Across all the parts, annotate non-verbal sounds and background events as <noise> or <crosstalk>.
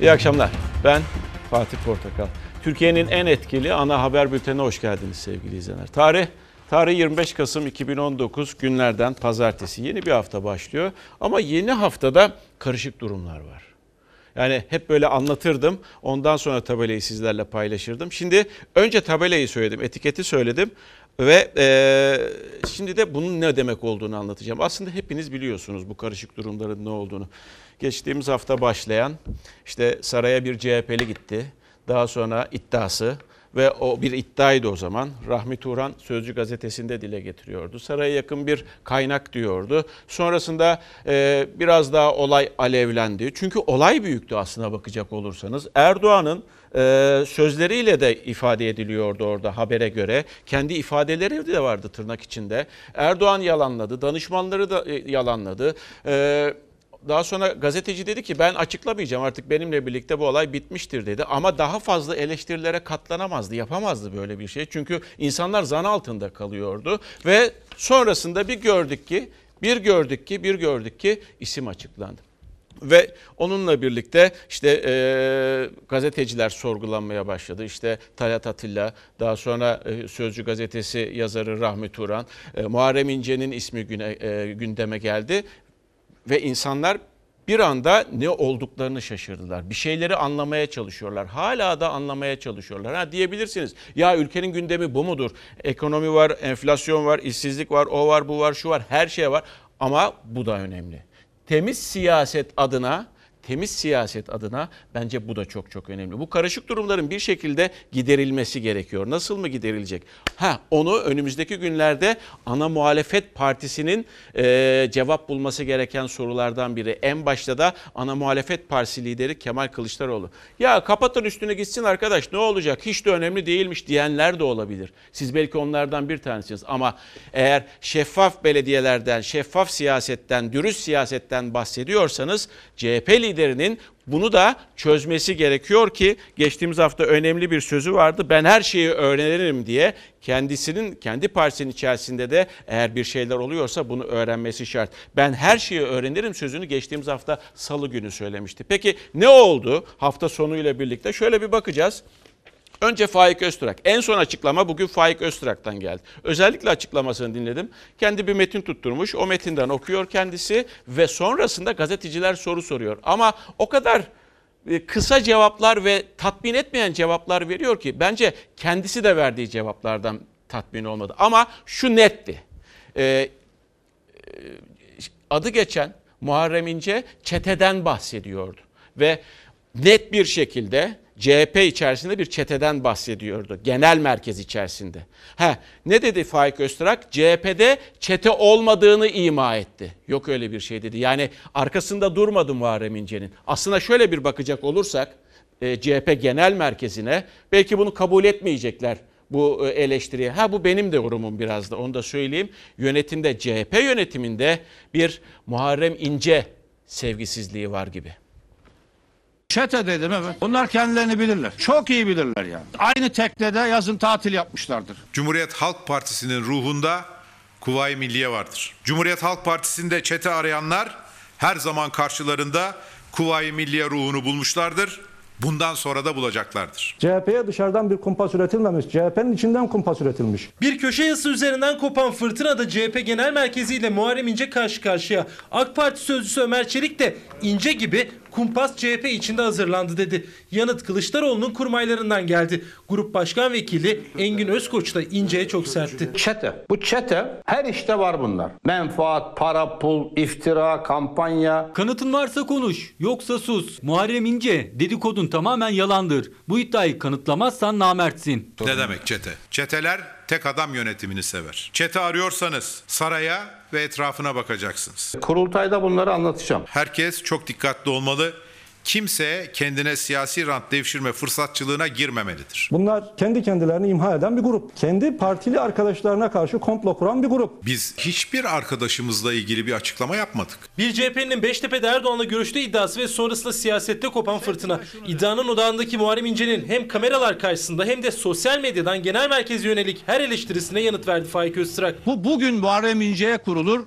İyi akşamlar. Ben Fatih Portakal. Türkiye'nin en etkili ana haber bültenine hoş geldiniz sevgili izleyenler. Tarih Tarih 25 Kasım 2019 günlerden pazartesi. Yeni bir hafta başlıyor ama yeni haftada karışık durumlar var. Yani hep böyle anlatırdım. Ondan sonra tabelayı sizlerle paylaşırdım. Şimdi önce tabelayı söyledim, etiketi söyledim ve e, şimdi de bunun ne demek olduğunu anlatacağım. Aslında hepiniz biliyorsunuz bu karışık durumların ne olduğunu. Geçtiğimiz hafta başlayan işte saraya bir CHP'li gitti. Daha sonra iddiası ve o bir iddiaydı o zaman. Rahmi Turan Sözcü gazetesinde dile getiriyordu. Saraya yakın bir kaynak diyordu. Sonrasında e, biraz daha olay alevlendi. Çünkü olay büyüktü aslına bakacak olursanız. Erdoğan'ın e, sözleriyle de ifade ediliyordu orada habere göre. Kendi ifadeleri de vardı tırnak içinde. Erdoğan yalanladı, danışmanları da e, yalanladı. E, daha sonra gazeteci dedi ki ben açıklamayacağım artık benimle birlikte bu olay bitmiştir dedi. Ama daha fazla eleştirilere katlanamazdı, yapamazdı böyle bir şey. Çünkü insanlar zan altında kalıyordu ve sonrasında bir gördük ki, bir gördük ki, bir gördük ki isim açıklandı. Ve onunla birlikte işte e, gazeteciler sorgulanmaya başladı. İşte Talat Atilla, daha sonra e, Sözcü gazetesi yazarı Rahmi Turan, e, Muharrem İnce'nin ismi güne, e, gündeme geldi ve insanlar bir anda ne olduklarını şaşırdılar. Bir şeyleri anlamaya çalışıyorlar. Hala da anlamaya çalışıyorlar. Ha diyebilirsiniz. Ya ülkenin gündemi bu mudur? Ekonomi var, enflasyon var, işsizlik var, o var, bu var, şu var, her şey var. Ama bu da önemli. Temiz siyaset adına temiz siyaset adına bence bu da çok çok önemli. Bu karışık durumların bir şekilde giderilmesi gerekiyor. Nasıl mı giderilecek? Ha onu önümüzdeki günlerde ana muhalefet partisinin e, cevap bulması gereken sorulardan biri. En başta da ana muhalefet partisi lideri Kemal Kılıçdaroğlu. Ya kapatın üstüne gitsin arkadaş ne olacak hiç de önemli değilmiş diyenler de olabilir. Siz belki onlardan bir tanesiniz ama eğer şeffaf belediyelerden, şeffaf siyasetten, dürüst siyasetten bahsediyorsanız CHP liderinin bunu da çözmesi gerekiyor ki geçtiğimiz hafta önemli bir sözü vardı. Ben her şeyi öğrenirim diye kendisinin kendi partisinin içerisinde de eğer bir şeyler oluyorsa bunu öğrenmesi şart. Ben her şeyi öğrenirim sözünü geçtiğimiz hafta salı günü söylemişti. Peki ne oldu hafta sonuyla birlikte? Şöyle bir bakacağız. Önce Faik Öztürk. En son açıklama bugün Faik Öztürk'ten geldi. Özellikle açıklamasını dinledim. Kendi bir metin tutturmuş. O metinden okuyor kendisi ve sonrasında gazeteciler soru soruyor. Ama o kadar e, kısa cevaplar ve tatmin etmeyen cevaplar veriyor ki bence kendisi de verdiği cevaplardan tatmin olmadı. Ama şu netti. Ee, adı geçen Muharrem İnce çeteden bahsediyordu. Ve net bir şekilde CHP içerisinde bir çeteden bahsediyordu. Genel merkez içerisinde. Ha, ne dedi Faik Öztürk? CHP'de çete olmadığını ima etti. Yok öyle bir şey dedi. Yani arkasında durmadı Muharrem İnce'nin. Aslında şöyle bir bakacak olursak e, CHP genel merkezine belki bunu kabul etmeyecekler bu e, eleştiriye. Ha bu benim de yorumum biraz da onu da söyleyeyim. Yönetimde CHP yönetiminde bir Muharrem İnce sevgisizliği var gibi. Çete dedim evet. Bunlar kendilerini bilirler. Çok iyi bilirler yani. Aynı teknede yazın tatil yapmışlardır. Cumhuriyet Halk Partisi'nin ruhunda Kuvayi Milliye vardır. Cumhuriyet Halk Partisi'nde çete arayanlar her zaman karşılarında Kuvayi Milliye ruhunu bulmuşlardır. Bundan sonra da bulacaklardır. CHP'ye dışarıdan bir kumpas üretilmemiş. CHP'nin içinden kumpas üretilmiş. Bir köşe yazısı üzerinden kopan fırtınada CHP Genel Merkezi ile Muharrem İnce karşı karşıya. AK Parti sözcüsü Ömer Çelik de İnce gibi kumpas CHP içinde hazırlandı dedi. Yanıt Kılıçdaroğlu'nun kurmaylarından geldi. Grup Başkan Vekili Engin Özkoç da İnce'ye çok sertti. Çete. Bu çete her işte var bunlar. Menfaat, para, pul, iftira, kampanya. Kanıtın varsa konuş, yoksa sus. Muharrem İnce, dedikodun tamamen yalandır. Bu iddiayı kanıtlamazsan namertsin. Ne demek çete? Çeteler tek adam yönetimini sever. Çete arıyorsanız saraya ve etrafına bakacaksınız. Kurultayda bunları anlatacağım. Herkes çok dikkatli olmalı. Kimse kendine siyasi rant devşirme fırsatçılığına girmemelidir. Bunlar kendi kendilerini imha eden bir grup. Kendi partili arkadaşlarına karşı komplo kuran bir grup. Biz hiçbir arkadaşımızla ilgili bir açıklama yapmadık. Bir CHP'nin Beştepe'de Erdoğan'la görüştüğü iddiası ve sonrasında siyasette kopan fırtına. İddianın odağındaki Muharrem İnce'nin hem kameralar karşısında hem de sosyal medyadan genel merkeze yönelik her eleştirisine yanıt verdi Faik Öztürk. Bu bugün Muharrem İnce'ye kurulur,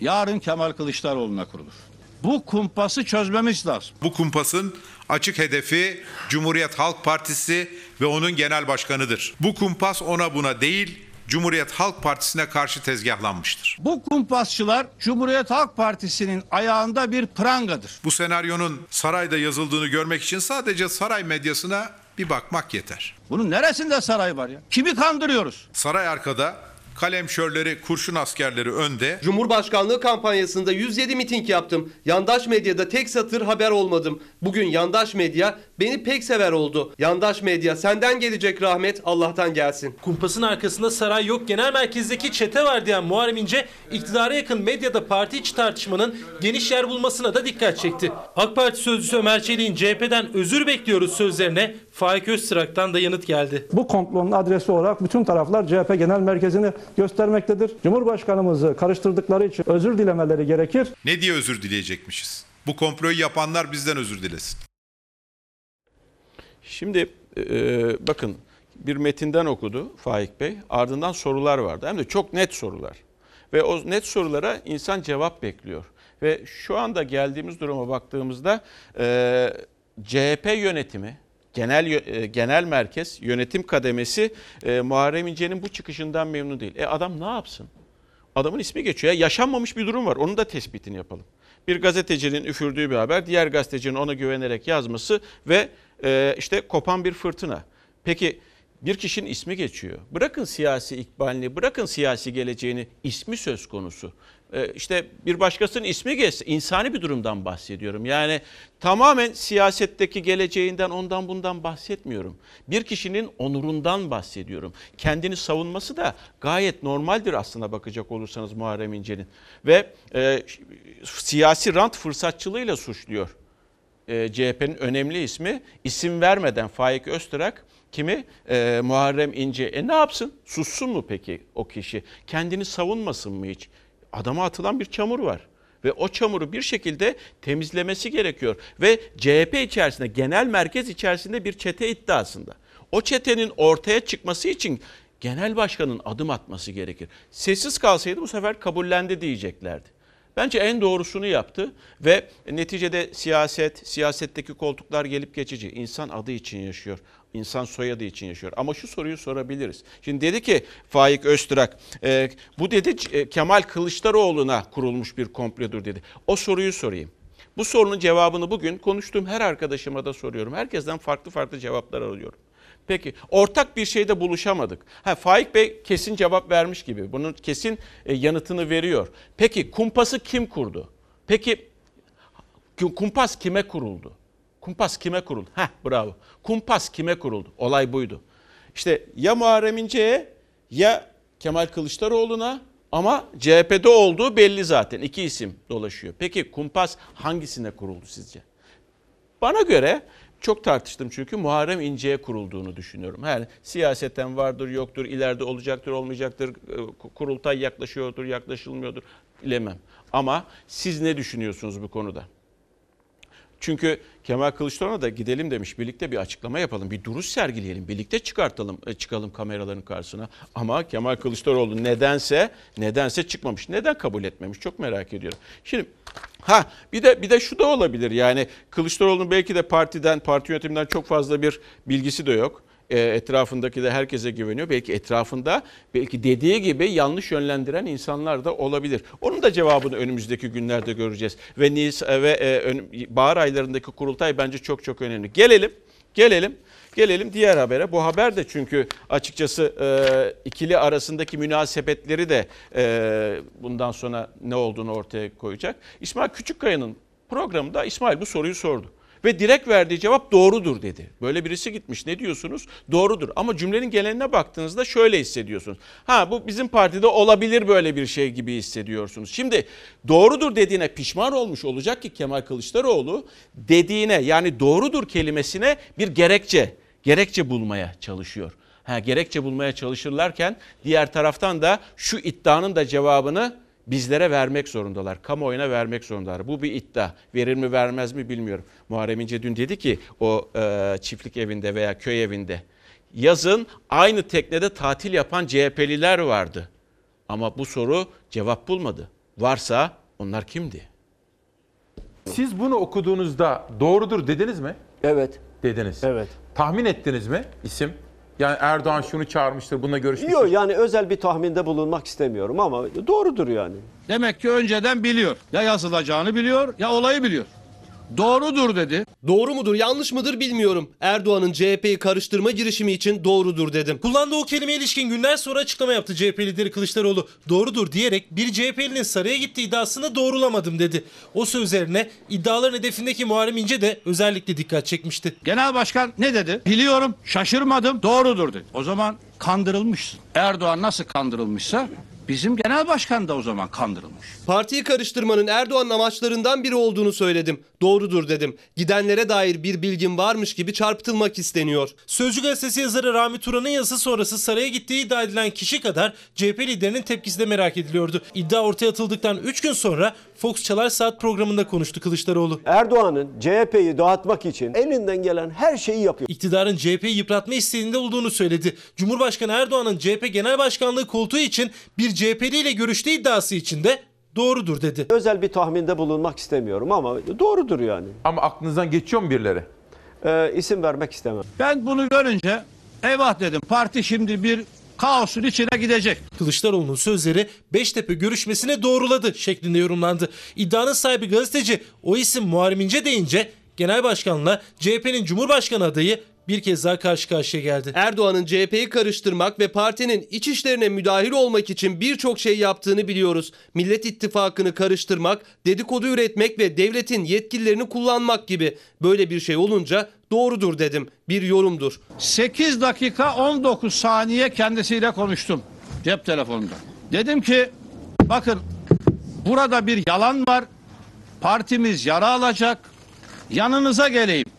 yarın Kemal Kılıçdaroğlu'na kurulur. Bu kumpası çözmemiz lazım. Bu kumpasın açık hedefi Cumhuriyet Halk Partisi ve onun genel başkanıdır. Bu kumpas ona buna değil, Cumhuriyet Halk Partisi'ne karşı tezgahlanmıştır. Bu kumpasçılar Cumhuriyet Halk Partisi'nin ayağında bir prangadır. Bu senaryonun sarayda yazıldığını görmek için sadece saray medyasına bir bakmak yeter. Bunun neresinde saray var ya? Kimi kandırıyoruz? Saray arkada, kalemşörleri, kurşun askerleri önde, Cumhurbaşkanlığı kampanyasında 107 miting yaptım. Yandaş medyada tek satır haber olmadım. Bugün yandaş medya beni pek sever oldu. Yandaş medya senden gelecek rahmet Allah'tan gelsin. Kumpasın arkasında saray yok genel merkezdeki çete var diyen Muharrem İnce iktidara yakın medyada parti içi tartışmanın geniş yer bulmasına da dikkat çekti. AK Parti sözcüsü Ömer Çelik'in CHP'den özür bekliyoruz sözlerine Faik Öztrak'tan da yanıt geldi. Bu komplonun adresi olarak bütün taraflar CHP Genel Merkezi'ni göstermektedir. Cumhurbaşkanımızı karıştırdıkları için özür dilemeleri gerekir. ne diye özür dileyecekmişiz? Bu komployu yapanlar bizden özür dilesin. Şimdi e, bakın bir metinden okudu Faik Bey. Ardından sorular vardı. Hem de çok net sorular. Ve o net sorulara insan cevap bekliyor. Ve şu anda geldiğimiz duruma baktığımızda e, CHP yönetimi, genel e, genel merkez yönetim kademesi e, Muharrem İnce'nin bu çıkışından memnun değil. E adam ne yapsın? Adamın ismi geçiyor. Ya yaşanmamış bir durum var. Onun da tespitini yapalım. Bir gazetecinin üfürdüğü bir haber, diğer gazetecinin ona güvenerek yazması ve e, işte kopan bir fırtına. Peki bir kişinin ismi geçiyor. Bırakın siyasi ikbalini, bırakın siyasi geleceğini, ismi söz konusu. E, işte bir başkasının ismi geçse, insani bir durumdan bahsediyorum. Yani tamamen siyasetteki geleceğinden, ondan bundan bahsetmiyorum. Bir kişinin onurundan bahsediyorum. Kendini savunması da gayet normaldir aslına bakacak olursanız Muharrem İnce'nin. Ve e, siyasi rant fırsatçılığıyla suçluyor e, CHP'nin önemli ismi isim vermeden Faik Öztürk kimi? E, Muharrem İnce. E ne yapsın? Sussun mu peki o kişi? Kendini savunmasın mı hiç? Adama atılan bir çamur var. Ve o çamuru bir şekilde temizlemesi gerekiyor. Ve CHP içerisinde, genel merkez içerisinde bir çete iddiasında. O çetenin ortaya çıkması için genel başkanın adım atması gerekir. Sessiz kalsaydı bu sefer kabullendi diyeceklerdi. Bence en doğrusunu yaptı ve neticede siyaset, siyasetteki koltuklar gelip geçici. İnsan adı için yaşıyor. İnsan soyadı için yaşıyor. Ama şu soruyu sorabiliriz. Şimdi dedi ki Faik Öztürk, e, bu dedi e, Kemal Kılıçdaroğlu'na kurulmuş bir komplodur dedi. O soruyu sorayım. Bu sorunun cevabını bugün konuştuğum her arkadaşıma da soruyorum. Herkesten farklı farklı cevaplar alıyorum. Peki ortak bir şeyde buluşamadık. Ha Faik Bey kesin cevap vermiş gibi. Bunun kesin e, yanıtını veriyor. Peki kumpası kim kurdu? Peki ku- kumpas kime kuruldu? Kumpas kime kuruldu? Heh bravo. Kumpas kime kuruldu? Olay buydu. İşte ya Muharrem İnce'ye ya Kemal Kılıçdaroğlu'na ama CHP'de olduğu belli zaten. İki isim dolaşıyor. Peki kumpas hangisine kuruldu sizce? Bana göre çok tartıştım çünkü Muharrem İnce'ye kurulduğunu düşünüyorum. Yani siyaseten vardır yoktur, ileride olacaktır olmayacaktır, e, kurultay yaklaşıyordur yaklaşılmıyordur bilemem. Ama siz ne düşünüyorsunuz bu konuda? Çünkü Kemal Kılıçdaroğlu da gidelim demiş birlikte bir açıklama yapalım. Bir duruş sergileyelim. Birlikte çıkartalım e, çıkalım kameraların karşısına. Ama Kemal Kılıçdaroğlu nedense nedense çıkmamış. Neden kabul etmemiş? Çok merak ediyorum. Şimdi ha bir de bir de şu da olabilir. Yani Kılıçdaroğlu'nun belki de partiden, parti yönetiminden çok fazla bir bilgisi de yok. E, etrafındaki de herkese güveniyor. Belki etrafında belki dediği gibi yanlış yönlendiren insanlar da olabilir. Onun da cevabını önümüzdeki günlerde göreceğiz. Ve Nis ve e, bahar aylarındaki kurultay bence çok çok önemli. Gelelim, gelelim. Gelelim diğer habere. Bu haber de çünkü açıkçası e, ikili arasındaki münasebetleri de e, bundan sonra ne olduğunu ortaya koyacak. İsmail Küçükkaya'nın programında İsmail bu soruyu sordu. Ve direkt verdiği cevap doğrudur dedi. Böyle birisi gitmiş ne diyorsunuz? Doğrudur. Ama cümlenin geneline baktığınızda şöyle hissediyorsunuz. Ha bu bizim partide olabilir böyle bir şey gibi hissediyorsunuz. Şimdi doğrudur dediğine pişman olmuş olacak ki Kemal Kılıçdaroğlu dediğine yani doğrudur kelimesine bir gerekçe, gerekçe bulmaya çalışıyor. Ha, gerekçe bulmaya çalışırlarken diğer taraftan da şu iddianın da cevabını bizlere vermek zorundalar. Kamuoyuna vermek zorundalar. Bu bir iddia. Verir mi vermez mi bilmiyorum. Muharrem İnce dün dedi ki o e, çiftlik evinde veya köy evinde yazın aynı teknede tatil yapan CHP'liler vardı. Ama bu soru cevap bulmadı. Varsa onlar kimdi? Siz bunu okuduğunuzda doğrudur dediniz mi? Evet. Dediniz. Evet. Tahmin ettiniz mi isim? Yani Erdoğan şunu çağırmıştır, bununla görüşmüştür. Yok yani özel bir tahminde bulunmak istemiyorum ama doğrudur yani. Demek ki önceden biliyor. Ya yazılacağını biliyor ya olayı biliyor. Doğrudur dedi. Doğru mudur yanlış mıdır bilmiyorum. Erdoğan'ın CHP'yi karıştırma girişimi için doğrudur dedim. Kullandığı o kelimeye ilişkin günler sonra açıklama yaptı CHP lideri Kılıçdaroğlu. Doğrudur diyerek bir CHP'linin saraya gittiği iddiasını doğrulamadım dedi. O sözlerine iddiaların hedefindeki Muharrem İnce de özellikle dikkat çekmişti. Genel başkan ne dedi? Biliyorum, şaşırmadım, doğrudur dedi. O zaman kandırılmışsın. Erdoğan nasıl kandırılmışsa bizim genel başkan da o zaman kandırılmış. Partiyi karıştırmanın Erdoğan'ın amaçlarından biri olduğunu söyledim. Doğrudur dedim. Gidenlere dair bir bilgim varmış gibi çarpıtılmak isteniyor. Sözcü gazetesi yazarı Rami Turan'ın yazısı sonrası saraya gittiği iddia edilen kişi kadar CHP liderinin tepkisi de merak ediliyordu. İddia ortaya atıldıktan 3 gün sonra Fox Çalar Saat programında konuştu Kılıçdaroğlu. Erdoğan'ın CHP'yi dağıtmak için elinden gelen her şeyi yapıyor. İktidarın CHP'yi yıpratma isteğinde olduğunu söyledi. Cumhurbaşkanı Erdoğan'ın CHP Genel Başkanlığı koltuğu için bir CHP'li ile görüştüğü iddiası için de doğrudur dedi. Özel bir tahminde bulunmak istemiyorum ama doğrudur yani. Ama aklınızdan geçiyor mu birileri? Ee, isim vermek istemem. Ben bunu görünce eyvah dedim parti şimdi bir kaosun içine gidecek. Kılıçdaroğlu'nun sözleri Beştepe görüşmesine doğruladı şeklinde yorumlandı. İddianın sahibi gazeteci o isim Muharrem İnce deyince genel başkanla CHP'nin Cumhurbaşkanı adayı bir kez daha karşı karşıya geldi. Erdoğan'ın CHP'yi karıştırmak ve partinin iç işlerine müdahil olmak için birçok şey yaptığını biliyoruz. Millet İttifakı'nı karıştırmak, dedikodu üretmek ve devletin yetkililerini kullanmak gibi. Böyle bir şey olunca doğrudur dedim. Bir yorumdur. 8 dakika 19 saniye kendisiyle konuştum cep telefonunda. Dedim ki bakın burada bir yalan var. Partimiz yara alacak. Yanınıza geleyim.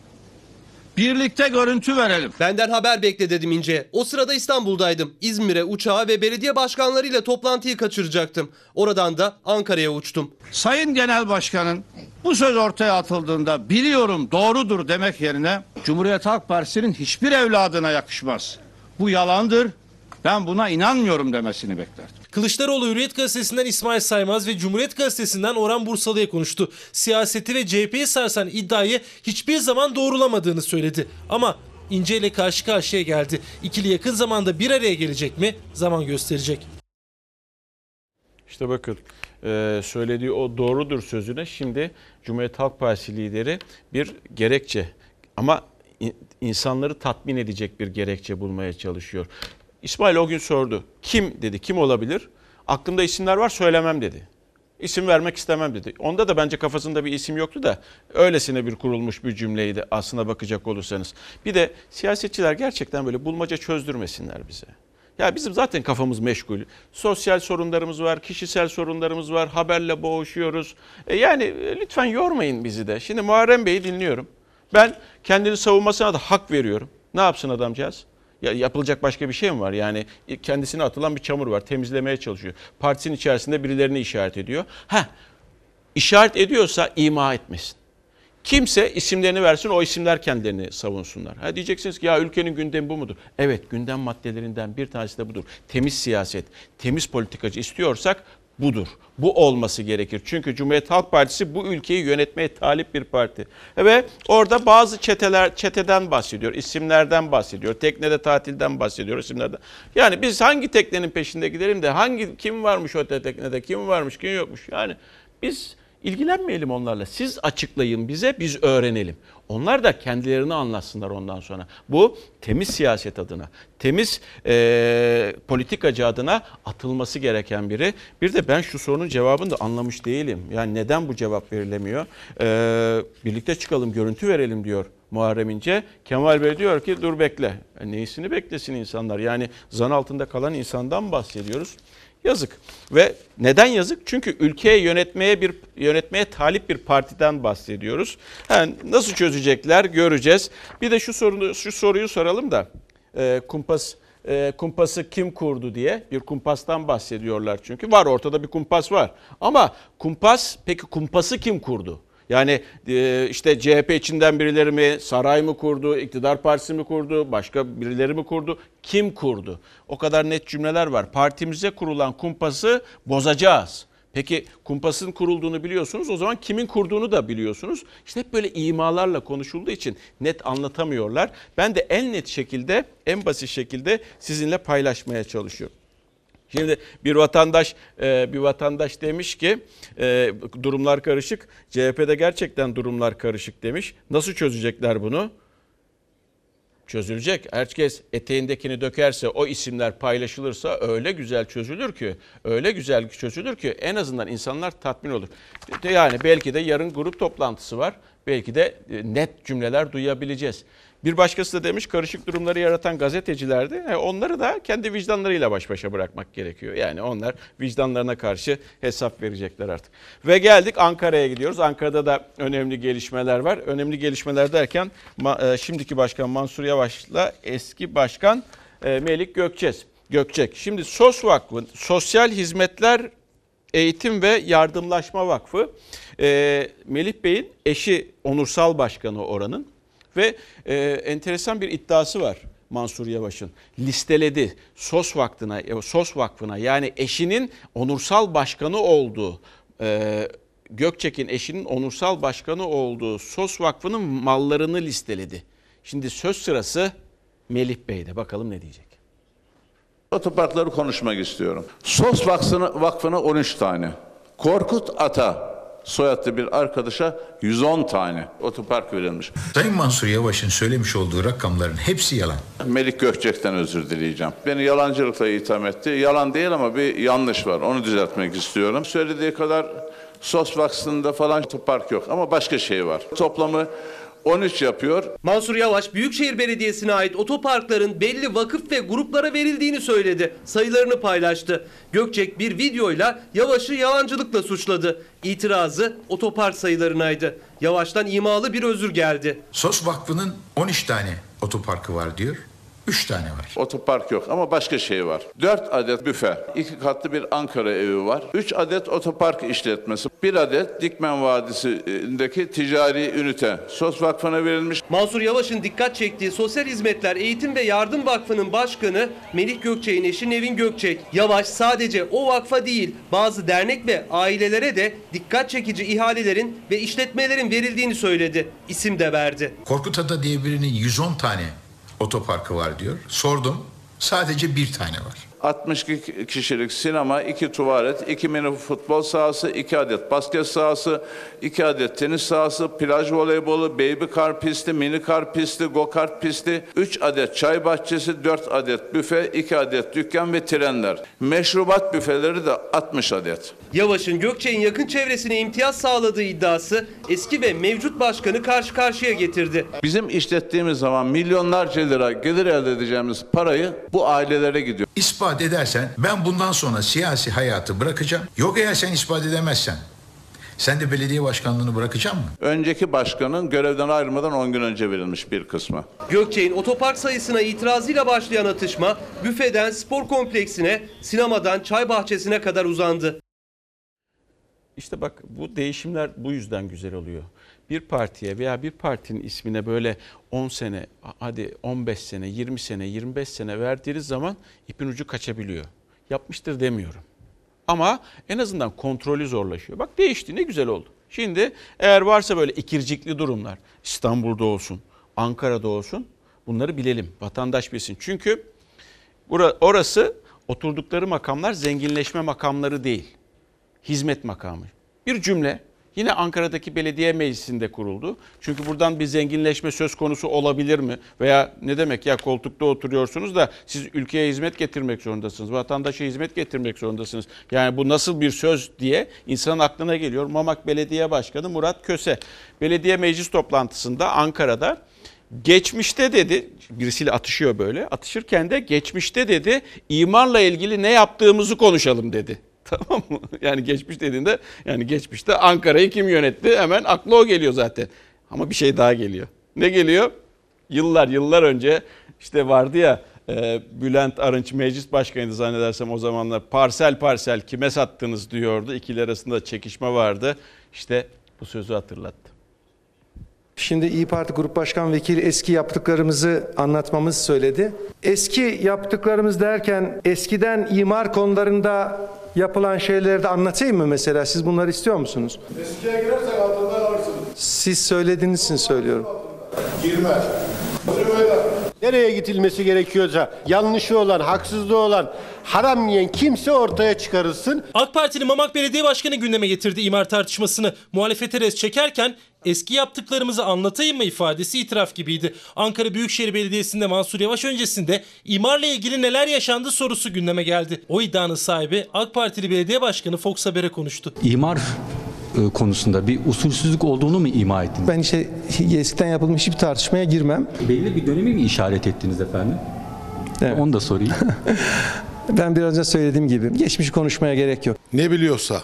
Birlikte görüntü verelim. Benden haber bekle dedim İnce. O sırada İstanbul'daydım. İzmir'e uçağa ve belediye başkanlarıyla toplantıyı kaçıracaktım. Oradan da Ankara'ya uçtum. Sayın Genel Başkan'ın bu söz ortaya atıldığında biliyorum doğrudur demek yerine Cumhuriyet Halk Partisi'nin hiçbir evladına yakışmaz. Bu yalandır. Ben buna inanmıyorum demesini beklerdim. Kılıçdaroğlu Hürriyet Gazetesi'nden İsmail Saymaz ve Cumhuriyet Gazetesi'nden Orhan Bursalı'ya konuştu. Siyaseti ve CHP'yi sarsan iddiayı hiçbir zaman doğrulamadığını söyledi. Ama İnce ile karşı karşıya geldi. İkili yakın zamanda bir araya gelecek mi? Zaman gösterecek. İşte bakın e, söylediği o doğrudur sözüne şimdi Cumhuriyet Halk Partisi lideri bir gerekçe ama in- insanları tatmin edecek bir gerekçe bulmaya çalışıyor. İsmail o gün sordu. Kim dedi? Kim olabilir? Aklımda isimler var söylemem dedi. İsim vermek istemem dedi. Onda da bence kafasında bir isim yoktu da öylesine bir kurulmuş bir cümleydi aslına bakacak olursanız. Bir de siyasetçiler gerçekten böyle bulmaca çözdürmesinler bize. Ya bizim zaten kafamız meşgul. Sosyal sorunlarımız var, kişisel sorunlarımız var, haberle boğuşuyoruz. E yani e, lütfen yormayın bizi de. Şimdi Muharrem Bey'i dinliyorum. Ben kendini savunmasına da hak veriyorum. Ne yapsın adamcağız? Ya yapılacak başka bir şey mi var? Yani kendisine atılan bir çamur var. Temizlemeye çalışıyor. Partisinin içerisinde birilerini işaret ediyor. Ha, işaret ediyorsa ima etmesin. Kimse isimlerini versin o isimler kendilerini savunsunlar. Ha diyeceksiniz ki ya ülkenin gündemi bu mudur? Evet gündem maddelerinden bir tanesi de budur. Temiz siyaset, temiz politikacı istiyorsak budur. Bu olması gerekir. Çünkü Cumhuriyet Halk Partisi bu ülkeyi yönetmeye talip bir parti. Ve orada bazı çeteler çeteden bahsediyor, isimlerden bahsediyor, teknede tatilden bahsediyor, isimlerden. Yani biz hangi teknenin peşinde gidelim de hangi kim varmış o teknede, kim varmış, kim yokmuş. Yani biz ilgilenmeyelim onlarla. Siz açıklayın bize, biz öğrenelim. Onlar da kendilerini anlatsınlar ondan sonra. Bu temiz siyaset adına, temiz e, politikacı adına atılması gereken biri. Bir de ben şu sorunun cevabını da anlamış değilim. Yani neden bu cevap verilemiyor? E, birlikte çıkalım, görüntü verelim diyor Muharrem İnce. Kemal Bey diyor ki dur bekle. E, neyisini beklesin insanlar? Yani zan altında kalan insandan bahsediyoruz. Yazık. Ve neden yazık? Çünkü ülkeye yönetmeye bir yönetmeye talip bir partiden bahsediyoruz. Yani nasıl çözecekler göreceğiz. Bir de şu sorunu şu soruyu soralım da e, kumpas e, kumpası kim kurdu diye bir kumpastan bahsediyorlar çünkü. Var ortada bir kumpas var. Ama kumpas peki kumpası kim kurdu? Yani e, işte CHP içinden birileri mi, saray mı kurdu, iktidar partisi mi kurdu, başka birileri mi kurdu? Kim kurdu? O kadar net cümleler var. Partimize kurulan kumpası bozacağız. Peki kumpasın kurulduğunu biliyorsunuz. O zaman kimin kurduğunu da biliyorsunuz. İşte hep böyle imalarla konuşulduğu için net anlatamıyorlar. Ben de en net şekilde, en basit şekilde sizinle paylaşmaya çalışıyorum. Şimdi bir vatandaş e, bir vatandaş demiş ki e, durumlar karışık. CHP'de gerçekten durumlar karışık demiş. Nasıl çözecekler bunu? Çözülecek. Herkes eteğindekini dökerse, o isimler paylaşılırsa öyle güzel çözülür ki, öyle güzel çözülür ki en azından insanlar tatmin olur. Yani belki de yarın grup toplantısı var. Belki de e, net cümleler duyabileceğiz. Bir başkası da demiş karışık durumları yaratan gazetecilerdi. E, Onları da kendi vicdanlarıyla baş başa bırakmak gerekiyor. Yani onlar vicdanlarına karşı hesap verecekler artık. Ve geldik Ankara'ya gidiyoruz. Ankara'da da önemli gelişmeler var. Önemli gelişmeler derken e, şimdiki başkan Mansur Yavaş'la eski başkan e, Melik Gökçez. Gökçek. Şimdi SOS Vakfı, Sosyal Hizmetler Eğitim ve Yardımlaşma Vakfı e, Melih Bey'in eşi onursal başkanı oranın ve e, enteresan bir iddiası var Mansur Yavaş'ın. Listeledi SOS Vakfı'na, e, SOS Vakfı'na yani eşinin onursal başkanı olduğu e, Gökçek'in eşinin onursal başkanı olduğu SOS Vakfı'nın mallarını listeledi. Şimdi söz sırası Melih Bey'de. Bakalım ne diyecek. Otoparkları konuşmak istiyorum. SOS Vakfı'na, vakfına 13 tane. Korkut Ata soyadlı bir arkadaşa 110 tane otopark verilmiş. Sayın Mansur Yavaş'ın söylemiş olduğu rakamların hepsi yalan. Melik Gökçek'ten özür dileyeceğim. Beni yalancılıkla itham etti. Yalan değil ama bir yanlış var. Onu düzeltmek istiyorum. Söylediği kadar SOS Vakfı'nda falan otopark yok ama başka şey var. Toplamı 13 yapıyor. Mansur Yavaş Büyükşehir Belediyesi'ne ait otoparkların belli vakıf ve gruplara verildiğini söyledi. Sayılarını paylaştı. Gökçek bir videoyla Yavaş'ı yalancılıkla suçladı. İtirazı otopark sayılarınaydı. Yavaş'tan imalı bir özür geldi. SOS Vakfı'nın 13 tane otoparkı var diyor. 3 tane var. Otopark yok ama başka şey var. 4 adet büfe, 2 katlı bir Ankara evi var. 3 adet otopark işletmesi, 1 adet Dikmen Vadisi'ndeki ticari ünite SOS Vakfı'na verilmiş. Mansur Yavaş'ın dikkat çektiği Sosyal Hizmetler Eğitim ve Yardım Vakfı'nın başkanı Melih Gökçek'in eşi Nevin Gökçek. Yavaş sadece o vakfa değil bazı dernek ve ailelere de dikkat çekici ihalelerin ve işletmelerin verildiğini söyledi. İsim de verdi. Korkut Ata diye birinin 110 tane otoparkı var diyor. Sordum. Sadece bir tane var. 62 kişilik sinema, 2 tuvalet, 2 mini futbol sahası, 2 adet basket sahası, 2 adet tenis sahası, plaj voleybolu, baby kar pisti, mini kar pisti, go kart pisti, 3 adet çay bahçesi, 4 adet büfe, 2 adet dükkan ve trenler. Meşrubat büfeleri de 60 adet. Yavaş'ın Gökçek'in yakın çevresine imtiyaz sağladığı iddiası eski ve mevcut başkanı karşı karşıya getirdi. Bizim işlettiğimiz zaman milyonlarca lira gelir elde edeceğimiz parayı bu ailelere gidiyor. İspat edersen ben bundan sonra siyasi hayatı bırakacağım. Yok eğer sen ispat edemezsen sen de belediye başkanlığını bırakacak mısın? Önceki başkanın görevden ayrılmadan 10 gün önce verilmiş bir kısmı. Gökçek'in otopark sayısına itirazıyla başlayan atışma büfeden spor kompleksine, sinemadan çay bahçesine kadar uzandı. İşte bak bu değişimler bu yüzden güzel oluyor. Bir partiye veya bir partinin ismine böyle 10 sene, hadi 15 sene, 20 sene, 25 sene verdiğiniz zaman ipin ucu kaçabiliyor. Yapmıştır demiyorum. Ama en azından kontrolü zorlaşıyor. Bak değişti ne güzel oldu. Şimdi eğer varsa böyle ikircikli durumlar İstanbul'da olsun, Ankara'da olsun bunları bilelim. Vatandaş bilsin. Çünkü orası oturdukları makamlar zenginleşme makamları değil hizmet makamı. Bir cümle yine Ankara'daki belediye meclisinde kuruldu. Çünkü buradan bir zenginleşme söz konusu olabilir mi? Veya ne demek ya koltukta oturuyorsunuz da siz ülkeye hizmet getirmek zorundasınız. Vatandaşa hizmet getirmek zorundasınız. Yani bu nasıl bir söz diye insanın aklına geliyor. Mamak Belediye Başkanı Murat Köse belediye meclis toplantısında Ankara'da Geçmişte dedi, birisiyle atışıyor böyle. Atışırken de geçmişte dedi, imarla ilgili ne yaptığımızı konuşalım dedi. <laughs> Tamam mı? Yani geçmiş dediğinde yani geçmişte Ankara'yı kim yönetti hemen aklı o geliyor zaten. Ama bir şey daha geliyor. Ne geliyor? Yıllar yıllar önce işte vardı ya e, Bülent Arınç meclis başkanıydı zannedersem o zamanlar parsel parsel kime sattınız diyordu. İkili arasında çekişme vardı. İşte bu sözü hatırlattı. Şimdi İyi Parti Grup Başkan Vekili eski yaptıklarımızı anlatmamız söyledi. Eski yaptıklarımız derken eskiden imar konularında yapılan şeyleri de anlatayım mı mesela? Siz bunları istiyor musunuz? Eskiye girersek altından alırsınız. Siz söylediğiniz için söylüyorum. Girmez. Nereye gidilmesi gerekiyorsa yanlışı olan, haksızlığı olan, haram yiyen kimse ortaya çıkarılsın. AK Partili Mamak Belediye Başkanı gündeme getirdi imar tartışmasını. Muhalefete res çekerken eski yaptıklarımızı anlatayım mı ifadesi itiraf gibiydi. Ankara Büyükşehir Belediyesi'nde Mansur Yavaş öncesinde imarla ilgili neler yaşandı sorusu gündeme geldi. O iddianın sahibi AK Partili Belediye Başkanı Fox Haber'e konuştu. İmar e, konusunda bir usulsüzlük olduğunu mu ima ettiniz? Ben işte eskiden yapılmış hiçbir tartışmaya girmem. Belli bir dönemi mi işaret ettiniz efendim? Onu da sorayım. <laughs> Ben biraz önce söylediğim gibi geçmiş konuşmaya gerek yok. Ne biliyorsa,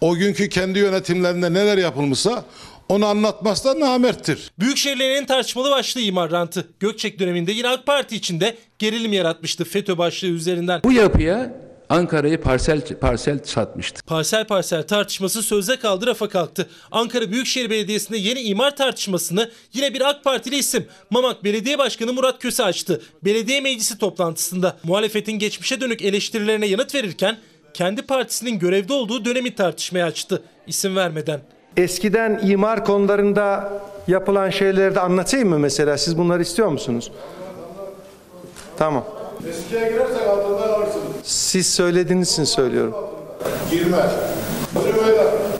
o günkü kendi yönetimlerinde neler yapılmışsa onu anlatmaz da namerttir. Büyükşehirlerin en tartışmalı başlığı imar rantı. Gökçek döneminde yine AK Parti içinde gerilim yaratmıştı FETÖ başlığı üzerinden. Bu yapıya Ankara'yı parsel parsel satmıştı. Parsel parsel tartışması sözde kaldı rafa kalktı. Ankara Büyükşehir Belediyesi'nde yeni imar tartışmasını yine bir AK Partili isim Mamak Belediye Başkanı Murat Köse açtı. Belediye meclisi toplantısında muhalefetin geçmişe dönük eleştirilerine yanıt verirken kendi partisinin görevde olduğu dönemi tartışmaya açtı isim vermeden. Eskiden imar konularında yapılan şeyleri de anlatayım mı mesela? Siz bunları istiyor musunuz? Tamam. Eskiye girersek altından alırsınız. Siz söylediğiniz için söylüyorum. Girmez.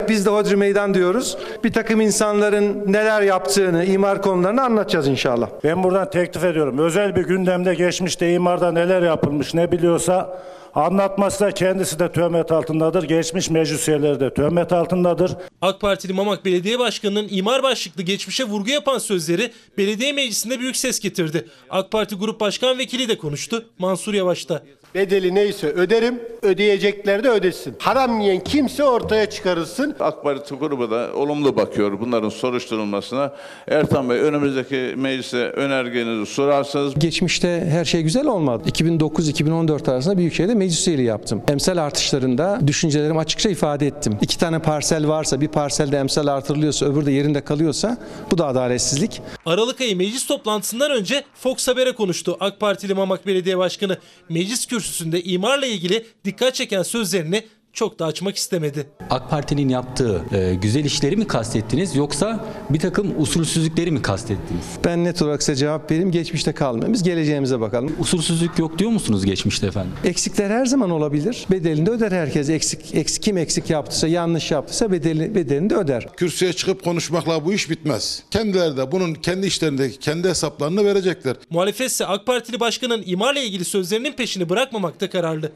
Biz de Hodri Meydan diyoruz. Bir takım insanların neler yaptığını, imar konularını anlatacağız inşallah. Ben buradan teklif ediyorum. Özel bir gündemde geçmişte imarda neler yapılmış ne biliyorsa anlatmazsa kendisi de töhmet altındadır. Geçmiş meclis üyeleri de töhmet altındadır. AK Partili Mamak Belediye Başkanı'nın imar başlıklı geçmişe vurgu yapan sözleri belediye meclisinde büyük ses getirdi. AK Parti Grup Başkan Vekili de konuştu. Mansur Yavaş da. Bedeli neyse öderim, ödeyecekler de ödesin. Haram yiyen kimse ortaya çıkarılsın. AK Parti grubu da olumlu bakıyor bunların soruşturulmasına. Ertan Bey önümüzdeki meclise önergenizi sorarsanız Geçmişte her şey güzel olmadı. 2009-2014 arasında Büyükşehir'de meclis üyeliği yaptım. Emsal artışlarında düşüncelerimi açıkça ifade ettim. İki tane parsel varsa, bir parselde emsal artırılıyorsa, öbürü de yerinde kalıyorsa bu da adaletsizlik. Aralık ayı meclis toplantısından önce Fox Haber'e konuştu AK Partili Mamak Belediye Başkanı. Meclis kürsüsünde imarla ilgili dikkat çeken sözlerini çok da açmak istemedi. AK Parti'nin yaptığı e, güzel işleri mi kastettiniz yoksa bir takım usulsüzlükleri mi kastettiniz? Ben net olarak size cevap vereyim. Geçmişte kalmayalım. Biz geleceğimize bakalım. Usulsüzlük yok diyor musunuz geçmişte efendim? Eksikler her zaman olabilir. Bedelini de öder herkes. Eksik, eksik kim eksik yaptıysa, yanlış yaptıysa bedeli, bedelini de öder. Kürsüye çıkıp konuşmakla bu iş bitmez. Kendileri de bunun kendi işlerindeki kendi hesaplarını verecekler. Muhalefet ise AK Partili Başkan'ın imarla ilgili sözlerinin peşini bırakmamakta kararlı.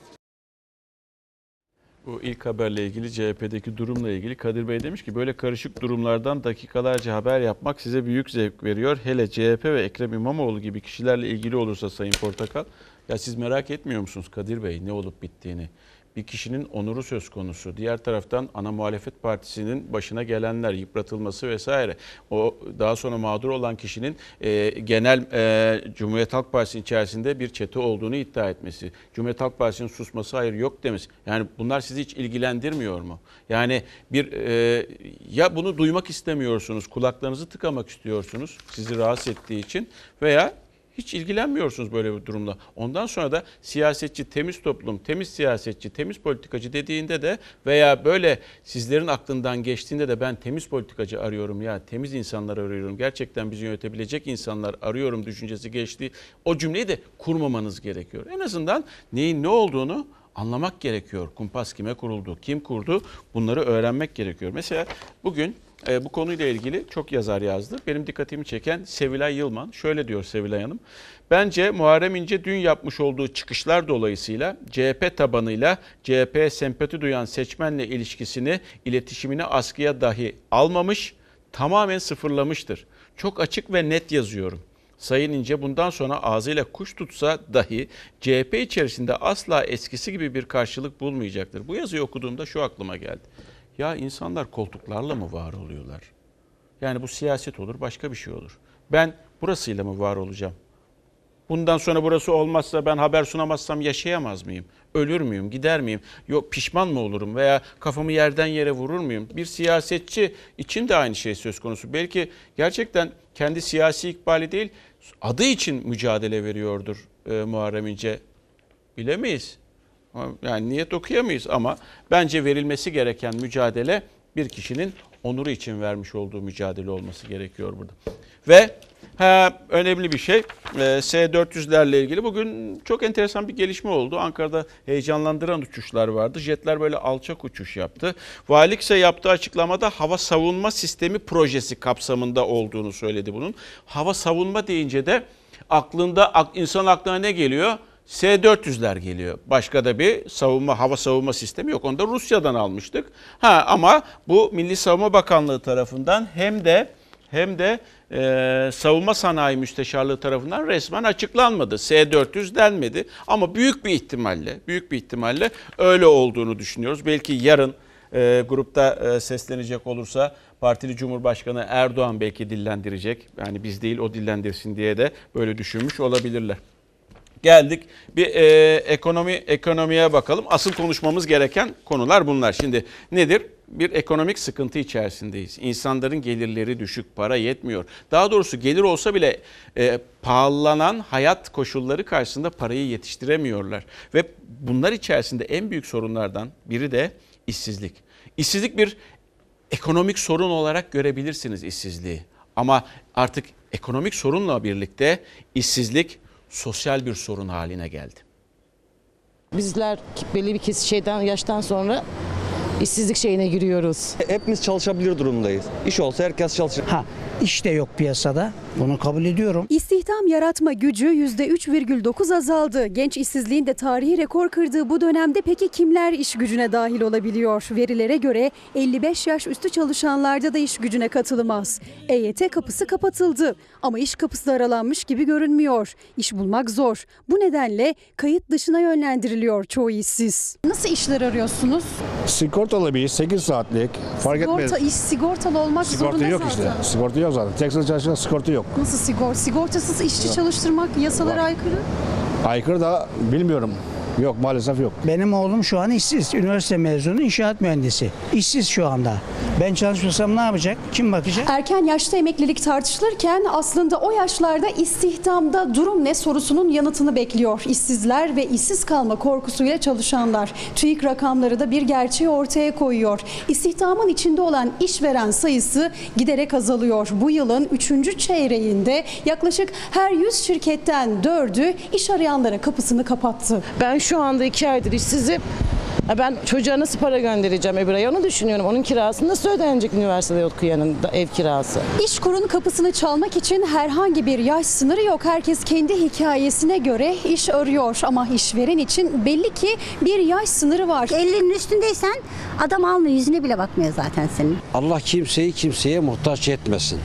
Bu ilk haberle ilgili CHP'deki durumla ilgili Kadir Bey demiş ki böyle karışık durumlardan dakikalarca haber yapmak size büyük zevk veriyor. Hele CHP ve Ekrem İmamoğlu gibi kişilerle ilgili olursa Sayın Portakal. Ya siz merak etmiyor musunuz Kadir Bey ne olup bittiğini? Bir kişinin onuru söz konusu. Diğer taraftan ana muhalefet partisinin başına gelenler, yıpratılması vesaire. O daha sonra mağdur olan kişinin e, genel e, Cumhuriyet Halk Partisi içerisinde bir çete olduğunu iddia etmesi. Cumhuriyet Halk Partisi'nin susması hayır yok demesi. Yani bunlar sizi hiç ilgilendirmiyor mu? Yani bir e, ya bunu duymak istemiyorsunuz, kulaklarınızı tıkamak istiyorsunuz sizi rahatsız ettiği için veya hiç ilgilenmiyorsunuz böyle bir durumla. Ondan sonra da siyasetçi, temiz toplum, temiz siyasetçi, temiz politikacı dediğinde de veya böyle sizlerin aklından geçtiğinde de ben temiz politikacı arıyorum ya, temiz insanlar arıyorum. Gerçekten bizi yönetebilecek insanlar arıyorum düşüncesi geçti. O cümleyi de kurmamanız gerekiyor. En azından neyin ne olduğunu anlamak gerekiyor. Kumpas kime kuruldu, kim kurdu bunları öğrenmek gerekiyor. Mesela bugün e, bu konuyla ilgili çok yazar yazdı. Benim dikkatimi çeken Sevilay Yılman. Şöyle diyor Sevilay Hanım. Bence Muharrem İnce dün yapmış olduğu çıkışlar dolayısıyla CHP tabanıyla CHP'ye sempati duyan seçmenle ilişkisini, iletişimini askıya dahi almamış, tamamen sıfırlamıştır. Çok açık ve net yazıyorum. Sayın İnce bundan sonra ağzıyla kuş tutsa dahi CHP içerisinde asla eskisi gibi bir karşılık bulmayacaktır. Bu yazıyı okuduğumda şu aklıma geldi. Ya insanlar koltuklarla mı var oluyorlar? Yani bu siyaset olur, başka bir şey olur. Ben burasıyla mı var olacağım? Bundan sonra burası olmazsa ben haber sunamazsam yaşayamaz mıyım? Ölür müyüm, gider miyim? Yok pişman mı olurum veya kafamı yerden yere vurur muyum? Bir siyasetçi için de aynı şey söz konusu. Belki gerçekten kendi siyasi ikbali değil, adı için mücadele veriyordur e, Muharrem İnce. Bilemeyiz. Yani niyet okuyamayız ama bence verilmesi gereken mücadele bir kişinin onuru için vermiş olduğu mücadele olması gerekiyor burada. Ve ha, önemli bir şey e, S-400'lerle ilgili bugün çok enteresan bir gelişme oldu. Ankara'da heyecanlandıran uçuşlar vardı. Jetler böyle alçak uçuş yaptı. Valilik ise yaptığı açıklamada hava savunma sistemi projesi kapsamında olduğunu söyledi bunun. Hava savunma deyince de aklında ak- insan aklına ne geliyor? S-400'ler geliyor. Başka da bir savunma hava savunma sistemi yok. Onu da Rusya'dan almıştık. Ha ama bu Milli Savunma Bakanlığı tarafından hem de hem de e, Savunma Sanayi Müsteşarlığı tarafından resmen açıklanmadı. S-400 denmedi ama büyük bir ihtimalle, büyük bir ihtimalle öyle olduğunu düşünüyoruz. Belki yarın e, grupta e, seslenecek olursa partili Cumhurbaşkanı Erdoğan belki dillendirecek. Yani biz değil o dillendirsin diye de böyle düşünmüş olabilirler. Geldik bir e, ekonomi ekonomiye bakalım. Asıl konuşmamız gereken konular bunlar. Şimdi nedir? Bir ekonomik sıkıntı içerisindeyiz. İnsanların gelirleri düşük, para yetmiyor. Daha doğrusu gelir olsa bile e, pahallanan hayat koşulları karşısında parayı yetiştiremiyorlar. Ve bunlar içerisinde en büyük sorunlardan biri de işsizlik. İşsizlik bir ekonomik sorun olarak görebilirsiniz işsizliği. Ama artık ekonomik sorunla birlikte işsizlik sosyal bir sorun haline geldi. Bizler belli bir kes şeyden yaştan sonra işsizlik şeyine giriyoruz. Hepimiz çalışabilir durumdayız. İş olsa herkes çalışır. Ha, iş de yok piyasada. Bunu kabul ediyorum. İstihdam yaratma gücü %3,9 azaldı. Genç işsizliğin de tarihi rekor kırdığı bu dönemde peki kimler iş gücüne dahil olabiliyor? Verilere göre 55 yaş üstü çalışanlarda da iş gücüne katılmaz. EYT kapısı kapatıldı ama iş kapısı aralanmış gibi görünmüyor. İş bulmak zor. Bu nedenle kayıt dışına yönlendiriliyor çoğu işsiz. Nasıl işler arıyorsunuz? Sigortalı bir iş 8 saatlik fark Sigorta etmez. iş sigortalı olmak Sigorta zorunda yok zaten. işte. Sigorta yok zaten. Tekstil çalışan sigorta yok. Nasıl sigorta? Sigortasız işçi Yok. çalıştırmak yasalara aykırı. Aykırı da bilmiyorum. Yok maalesef yok. Benim oğlum şu an işsiz. Üniversite mezunu inşaat mühendisi. İşsiz şu anda. Ben çalışmasam ne yapacak? Kim bakacak? Erken yaşta emeklilik tartışılırken aslında o yaşlarda istihdamda durum ne sorusunun yanıtını bekliyor. İşsizler ve işsiz kalma korkusuyla çalışanlar. TÜİK rakamları da bir gerçeği ortaya koyuyor. İstihdamın içinde olan işveren sayısı giderek azalıyor. Bu yılın 3. çeyreğinde yaklaşık her 100 şirketten 4'ü iş arayanlara kapısını kapattı. Ben şu anda iki aydır işsizim. Ben çocuğa nasıl para göndereceğim öbür ay onu düşünüyorum. Onun kirasını nasıl ödenecek üniversitede okuyanın ev kirası? İşkur'un kapısını çalmak için herhangi bir yaş sınırı yok. Herkes kendi hikayesine göre iş arıyor ama işveren için belli ki bir yaş sınırı var. 50'nin üstündeysen adam almıyor yüzüne bile bakmıyor zaten senin. Allah kimseyi kimseye muhtaç etmesin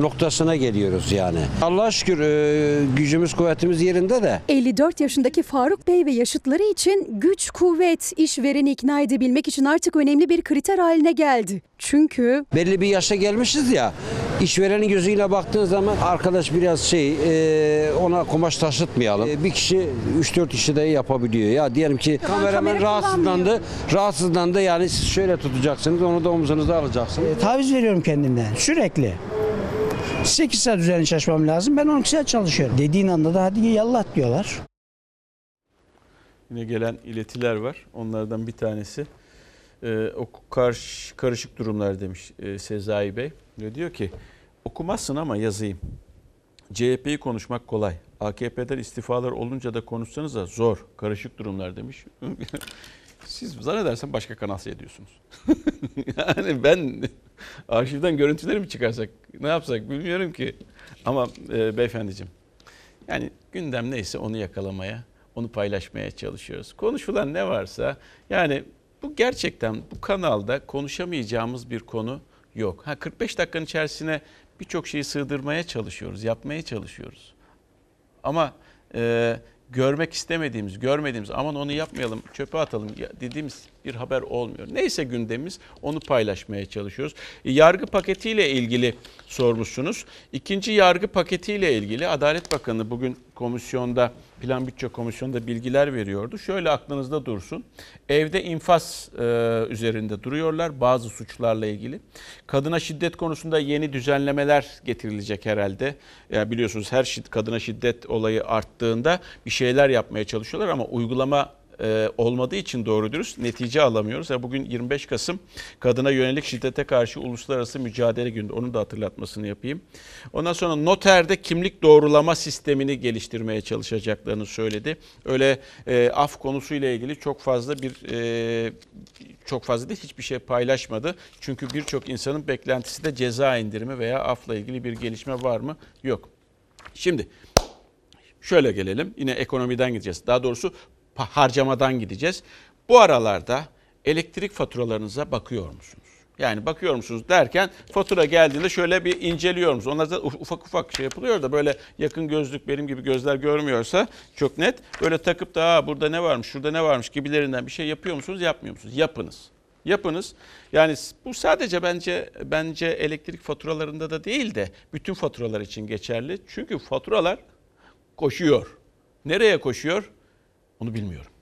noktasına geliyoruz yani. Allah'a şükür e, gücümüz kuvvetimiz yerinde de 54 yaşındaki Faruk Bey ve yaşıtları için güç, kuvvet, işvereni ikna edebilmek için artık önemli bir kriter haline geldi. Çünkü belli bir yaşa gelmişiz ya işverenin gözüyle baktığın zaman arkadaş biraz şey e, ona kumaş taşıtmayalım. E, bir kişi 3-4 işi de yapabiliyor. Ya diyelim ki kameraman kamera rahatsızlandı. Rahatsızlandı yani siz şöyle tutacaksınız onu da omuzunuza alacaksınız. E, taviz veriyorum kendimden sürekli. 8 saat üzerine çalışmam lazım. Ben 12 saat çalışıyorum. Dediğin anda da hadi yallah diyorlar. Yine gelen iletiler var. Onlardan bir tanesi e, o karış, karışık durumlar demiş e, Sezai Bey. Ve diyor ki okumazsın ama yazayım. CHP'yi konuşmak kolay. AKP'den istifalar olunca da konuşsanız da zor. Karışık durumlar demiş. <laughs> Siz zannedersem başka kanal seyrediyorsunuz. <laughs> yani ben arşivden görüntüleri mi çıkarsak ne yapsak bilmiyorum ki. Ama e, beyefendiciğim yani gündem neyse onu yakalamaya, onu paylaşmaya çalışıyoruz. Konuşulan ne varsa yani bu gerçekten bu kanalda konuşamayacağımız bir konu yok. Ha 45 dakikanın içerisine birçok şeyi sığdırmaya çalışıyoruz, yapmaya çalışıyoruz. Ama e, görmek istemediğimiz, görmediğimiz aman onu yapmayalım, çöpe atalım dediğimiz bir haber olmuyor. Neyse gündemimiz onu paylaşmaya çalışıyoruz. E, Yargı paketiyle ilgili sormuşsunuz. İkinci yargı paketiyle ilgili Adalet Bakanı bugün komisyonda, Plan Bütçe Komisyonu'nda bilgiler veriyordu. Şöyle aklınızda dursun. Evde infaz e, üzerinde duruyorlar bazı suçlarla ilgili. Kadına şiddet konusunda yeni düzenlemeler getirilecek herhalde. Ya biliyorsunuz her şid, kadına şiddet olayı arttığında bir şeyler yapmaya çalışıyorlar ama uygulama e, olmadığı için doğru dürüst netice alamıyoruz. Ya bugün 25 Kasım kadına yönelik şiddete karşı uluslararası mücadele günü. Onun da hatırlatmasını yapayım. Ondan sonra noterde kimlik doğrulama sistemini geliştirmeye çalışacaklarını söyledi. Öyle e, af konusuyla ilgili çok fazla bir e, çok fazla değil hiçbir şey paylaşmadı. Çünkü birçok insanın beklentisi de ceza indirimi veya afla ilgili bir gelişme var mı? Yok. Şimdi şöyle gelelim. Yine ekonomiden gideceğiz. Daha doğrusu harcamadan gideceğiz. Bu aralarda elektrik faturalarınıza bakıyor musunuz? Yani bakıyor musunuz derken fatura geldiğinde şöyle bir inceliyor musunuz? Onlar da uf- ufak ufak şey yapılıyor da böyle yakın gözlük benim gibi gözler görmüyorsa çok net. Böyle takıp da "Aa, burada ne varmış şurada ne varmış gibilerinden bir şey yapıyor musunuz yapmıyor musunuz? Yapınız. Yapınız. Yani bu sadece bence bence elektrik faturalarında da değil de bütün faturalar için geçerli. Çünkü faturalar koşuyor. Nereye koşuyor? Onu bilmiyorum.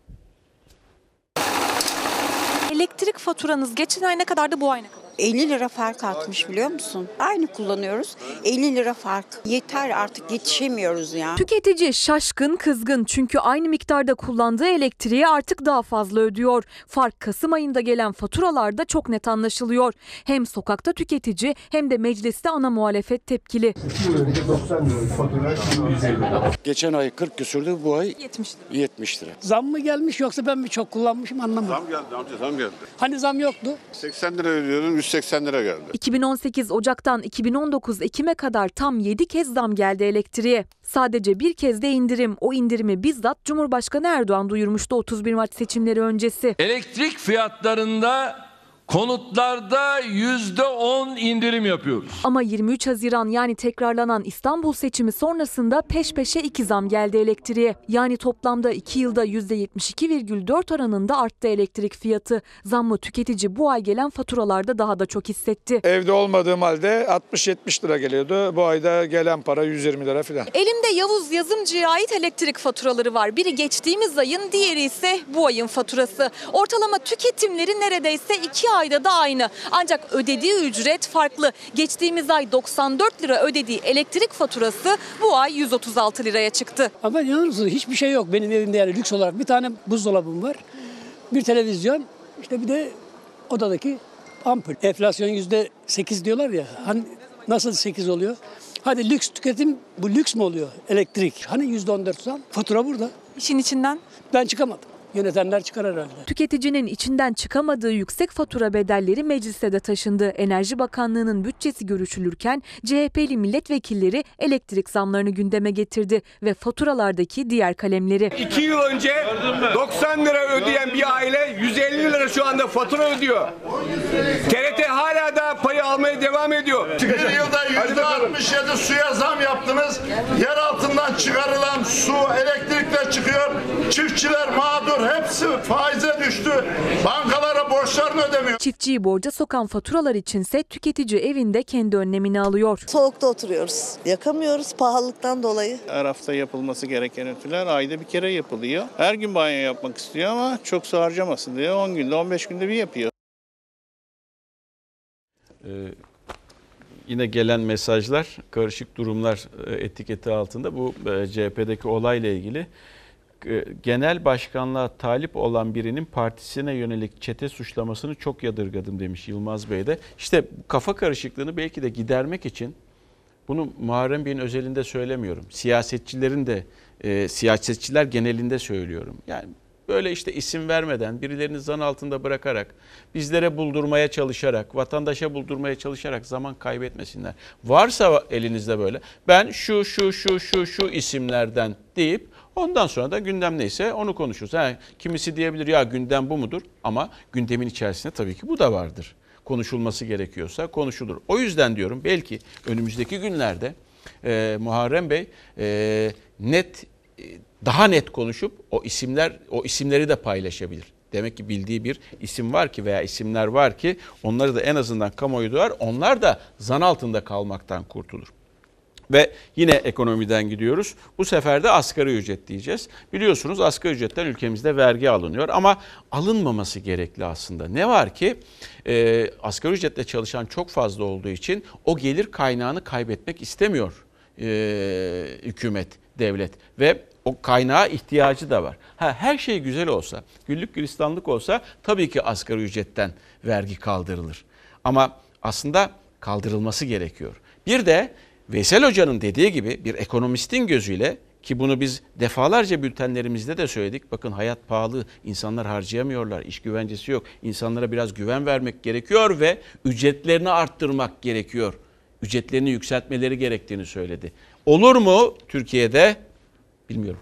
Elektrik faturanız geçen ay ne kadardı bu ay ne kadar? 50 lira fark artmış biliyor musun? Aynı kullanıyoruz. 50 lira fark. Yeter artık yetişemiyoruz ya. Tüketici şaşkın kızgın çünkü aynı miktarda kullandığı elektriği artık daha fazla ödüyor. Fark Kasım ayında gelen faturalarda çok net anlaşılıyor. Hem sokakta tüketici hem de mecliste ana muhalefet tepkili. Geçen ay 40 küsürdü bu ay 70 lira. 70 lira. Zam mı gelmiş yoksa ben mi çok kullanmışım anlamadım. Zam geldi amca zam geldi. Hani zam yoktu? 80 lira ödüyordum 180 lira geldi. 2018 Ocak'tan 2019 Ekim'e kadar tam 7 kez zam geldi elektriğe. Sadece bir kez de indirim. O indirimi bizzat Cumhurbaşkanı Erdoğan duyurmuştu 31 Mart seçimleri öncesi. Elektrik fiyatlarında konutlarda yüzde on indirim yapıyoruz. Ama 23 Haziran yani tekrarlanan İstanbul seçimi sonrasında peş peşe iki zam geldi elektriğe. Yani toplamda 2 yılda %72,4 oranında arttı elektrik fiyatı. Zammı tüketici bu ay gelen faturalarda daha da çok hissetti. Evde olmadığım halde 60-70 lira geliyordu. Bu ayda gelen para 120 lira falan. Elimde Yavuz Yazımcı'ya ait elektrik faturaları var. Biri geçtiğimiz ayın, diğeri ise bu ayın faturası. Ortalama tüketimleri neredeyse iki ayda da aynı. Ancak ödediği ücret farklı. Geçtiğimiz ay 94 lira ödediği elektrik faturası bu ay 136 liraya çıktı. Ama inanır mısınız hiçbir şey yok benim evimde yani lüks olarak. Bir tane buzdolabım var, bir televizyon, işte bir de odadaki ampul. Enflasyon yüzde sekiz diyorlar ya. Hani nasıl sekiz oluyor? Hadi lüks tüketim bu lüks mü oluyor elektrik? Hani yüzde on dört zam? Fatura burada. İşin içinden? Ben çıkamadım. Yönetenler çıkar herhalde. Tüketicinin içinden çıkamadığı yüksek fatura bedelleri mecliste de taşındı. Enerji Bakanlığı'nın bütçesi görüşülürken CHP'li milletvekilleri elektrik zamlarını gündeme getirdi ve faturalardaki diğer kalemleri. 2 yıl önce 90 lira ödeyen bir aile 150 lira şu anda fatura ödüyor. TRT hala da payı almaya devam ediyor. Bir yılda yüzde 67 suya zam yaptınız. Yer altından çıkarılan su, elektrikle çıkıyor. Çiftçiler mağdur. Hepsi faize düştü. Bankalara borçlarını ödemiyor. Çiftçiyi borca sokan faturalar içinse tüketici evinde kendi önlemini alıyor. Soğukta oturuyoruz. Yakamıyoruz pahalılıktan dolayı. Her hafta yapılması gereken ütüler ayda bir kere yapılıyor. Her gün banyo yapmak istiyor ama çok su harcamasın diye 10 günde 15 günde bir yapıyor. Ee, yine gelen mesajlar karışık durumlar e, etiketi altında bu e, CHP'deki olayla ilgili genel başkanlığa talip olan birinin partisine yönelik çete suçlamasını çok yadırgadım demiş Yılmaz Bey de. İşte kafa karışıklığını belki de gidermek için bunu Muharrem Bey'in özelinde söylemiyorum. Siyasetçilerin de e, siyasetçiler genelinde söylüyorum. Yani böyle işte isim vermeden, birilerini zan altında bırakarak, bizlere buldurmaya çalışarak, vatandaşa buldurmaya çalışarak zaman kaybetmesinler. Varsa elinizde böyle, ben şu şu şu şu şu isimlerden deyip ondan sonra da gündem neyse onu konuşuruz. Ha, kimisi diyebilir ya gündem bu mudur? Ama gündemin içerisinde tabii ki bu da vardır. Konuşulması gerekiyorsa konuşulur. O yüzden diyorum belki önümüzdeki günlerde e, Muharrem Bey e, net e, daha net konuşup o isimler o isimleri de paylaşabilir. Demek ki bildiği bir isim var ki veya isimler var ki onları da en azından kamuoyu duyar. Onlar da zan altında kalmaktan kurtulur. Ve yine ekonomiden gidiyoruz. Bu sefer de asgari ücret diyeceğiz. Biliyorsunuz asgari ücretten ülkemizde vergi alınıyor ama alınmaması gerekli aslında. Ne var ki e, asgari ücretle çalışan çok fazla olduğu için o gelir kaynağını kaybetmek istemiyor e, hükümet. devlet ve o kaynağa ihtiyacı da var. Ha, her şey güzel olsa, güllük gülistanlık olsa tabii ki asgari ücretten vergi kaldırılır. Ama aslında kaldırılması gerekiyor. Bir de Veysel Hoca'nın dediği gibi bir ekonomistin gözüyle ki bunu biz defalarca bültenlerimizde de söyledik. Bakın hayat pahalı, insanlar harcayamıyorlar, iş güvencesi yok. İnsanlara biraz güven vermek gerekiyor ve ücretlerini arttırmak gerekiyor. Ücretlerini yükseltmeleri gerektiğini söyledi. Olur mu Türkiye'de? Bilmiyorum.